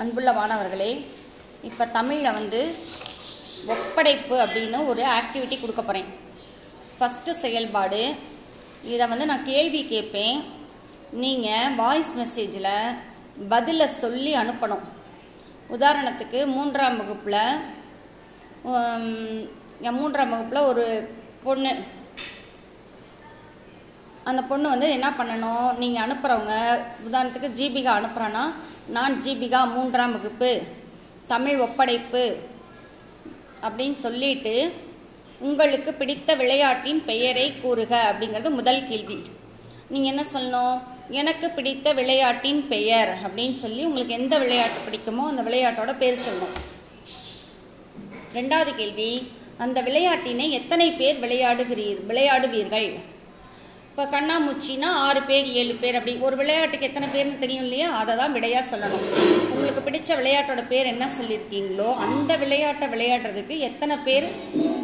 அன்புள்ள மாணவர்களே இப்போ தமிழில் வந்து ஒப்படைப்பு அப்படின்னு ஒரு ஆக்டிவிட்டி கொடுக்க போகிறேன் ஃபஸ்ட்டு செயல்பாடு. இதை வந்து நான் கேள்வி கேட்பேன். நீங்கள் வாய்ஸ் மெசேஜில் பதிலை சொல்லி அனுப்பணும். உதாரணத்துக்கு மூன்றாம் வகுப்பில் என் மூன்றாம் வகுப்பில் ஒரு பொண்ணு. அந்த பொண்ணு வந்து என்ன பண்ணணும்? நீங்கள் அனுப்புகிறவங்க உதாரணத்துக்கு ஜீபிகா அனுப்புகிறான்னா நான் ஜீபிகா மூன்றாம் வகுப்பு தமிழ் ஒப்படைப்பு அப்படின்னு சொல்லிட்டு உங்களுக்கு பிடித்த விளையாட்டின் பெயரை கூறுக அப்படிங்கிறது முதல் கேள்வி. நீங்கள் என்ன சொல்லணும்? எனக்கு பிடித்த விளையாட்டின் பெயர் அப்படின்னு சொல்லி உங்களுக்கு எந்த விளையாட்டு பிடிக்குமோ அந்த விளையாட்டோட பேர் சொல்லணும் ரெண்டாவது கேள்வி அந்த விளையாட்டினை எத்தனை பேர் விளையாடுகிறீர் விளையாடுவீர்கள்? இப்போ கண்ணாமூச்சினா ஆறு பேர் ஏழு பேர் அப்படி. ஒரு விளையாட்டுக்கு எத்தனை பேர்னு தெரியும் இல்லையா? அதை தான் விடையாக சொல்லணும். உங்களுக்கு பிடிச்ச விளையாட்டோட பேர் என்ன சொல்லியிருக்கீங்களோ அந்த விளையாட்டை விளையாடுறதுக்கு எத்தனை பேர்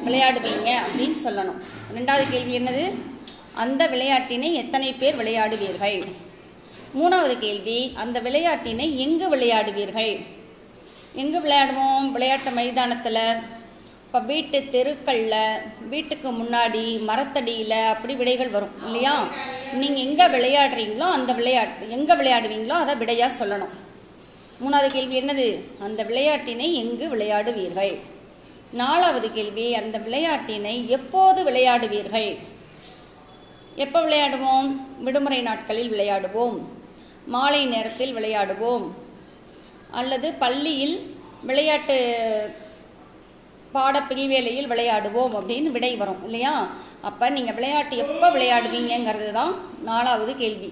விளையாடுவீங்க அப்படின்னு சொல்லணும். ரெண்டாவது கேள்வி என்னது? அந்த விளையாட்டினை எத்தனை பேர் விளையாடுவீர்கள்? மூணாவது கேள்வி அந்த விளையாட்டினை எங்கு விளையாடுவீர்கள்? எங்கே விளையாடுவோம்? விளையாட்டு மைதானத்தில். இப்போ வீட்டு தெருக்களில் வீட்டுக்கு முன்னாடி மரத்தடியில் அப்படி விடைகள் வரும் இல்லையா? நீங்கள் எங்கே விளையாடுறீங்களோ அந்த விளையாட்டு எங்கே விளையாடுவீங்களோ அதை விடையாக சொல்லணும். மூணாவது கேள்வி என்னது? அந்த விளையாட்டினை எங்கு விளையாடுவீர்கள்? நாலாவது கேள்வி அந்த விளையாட்டினை எப்போது விளையாடுவீர்கள்? எப்போ விளையாடுவோம்? விடுமுறை நாட்களில் விளையாடுவோம். மாலை நேரத்தில் விளையாடுவோம். அல்லது பள்ளியில் விளையாட்டு பாடப்பிரிவேலையில் விளையாடுவோம் அப்படின்னு விடை வரும் இல்லையா? அப்போ நீங்கள் விளையாட்டு எப்போ விளையாடுவீங்கிறது தான் நாலாவது கேள்வி.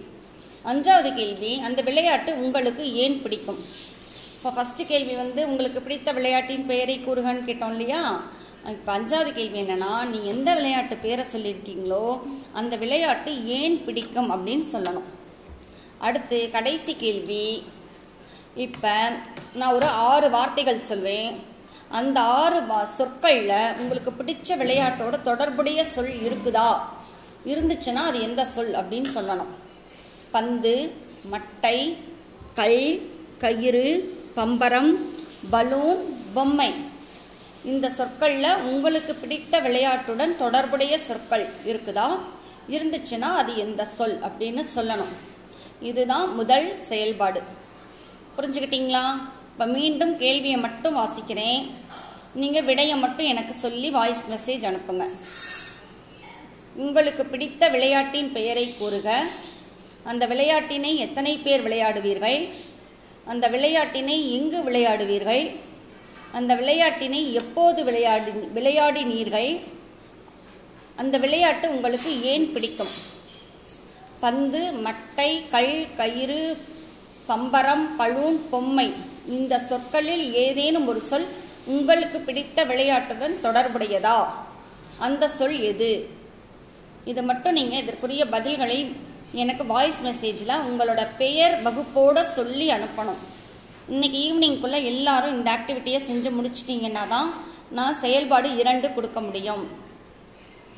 அஞ்சாவது கேள்வி அந்த விளையாட்டு உங்களுக்கு ஏன் பிடிக்கும்? இப்போ ஃபஸ்ட்டு கேள்வி வந்து உங்களுக்கு பிடித்த விளையாட்டின் பெயரை கூறுகன்னு கேட்டோம் இல்லையா? இப்போ அஞ்சாவது கேள்வி என்னென்னா நீங்கள் எந்த விளையாட்டு பேரை சொல்லியிருக்கீங்களோ அந்த விளையாட்டு ஏன் பிடிக்கும் அப்படின்னு சொல்லணும். அடுத்து கடைசி கேள்வி. இப்போ நான் ஒரு ஆறு வார்த்தைகள் சொல்வேன். அந்த ஆறு சொற்களில் உங்களுக்கு பிடிச்ச விளையாட்டோட தொடர்புடைய சொல் இருக்குதா? இருந்துச்சுன்னா அது எந்த சொல் அப்படின்னு சொல்லணும். பந்து மட்டை கல் கயிறு பம்பரம் பலூன் பொம்மை. இந்த சொற்களில் உங்களுக்கு பிடித்த விளையாட்டுடன் தொடர்புடைய சொற்கள் இருக்குதா? இருந்துச்சுன்னா அது எந்த சொல் அப்படின்னு சொல்லணும். இதுதான் முதல் செயல்பாடு. புரிஞ்சுக்கிட்டீங்களா? இப்போ மீண்டும் கேள்வியை மட்டும் வாசிக்கிறேன். நீங்கள் விடையை மட்டும் எனக்கு சொல்லி வாய்ஸ் மெசேஜ் அனுப்புங்க. உங்களுக்கு பிடித்த விளையாட்டின் பெயரை கூறுக. அந்த விளையாட்டினை எத்தனை பேர் விளையாடுவீர்கள்? அந்த விளையாட்டினை எங்கு விளையாடுவீர்கள்? அந்த விளையாட்டினை எப்போது விளையாடி விளையாடினீர்கள்? அந்த விளையாட்டு உங்களுக்கு ஏன் பிடிக்கும்? பந்து மட்டை கல் கயிறு பம்பரம் பலூன் பொம்மை. இந்த சொற்களில் ஏதேனும் ஒரு சொல் உங்களுக்கு பிடித்த விளையாட்டுடன் தொடர்புடையதா? அந்த சொல் எது? இது மட்டும் நீங்கள் இதற்குரிய பதில்களை எனக்கு வாய்ஸ் மெசேஜில் உங்களோட பெயர் வகுப்போடு சொல்லி அனுப்பணும். இன்றைக்கி ஈவினிங்குள்ளே எல்லாரும் இந்த ஆக்டிவிட்டியை செஞ்சு முடிச்சிட்டிங்கன்னா தான் நான் செயல்பாடு இரண்டு கொடுக்க முடியும்.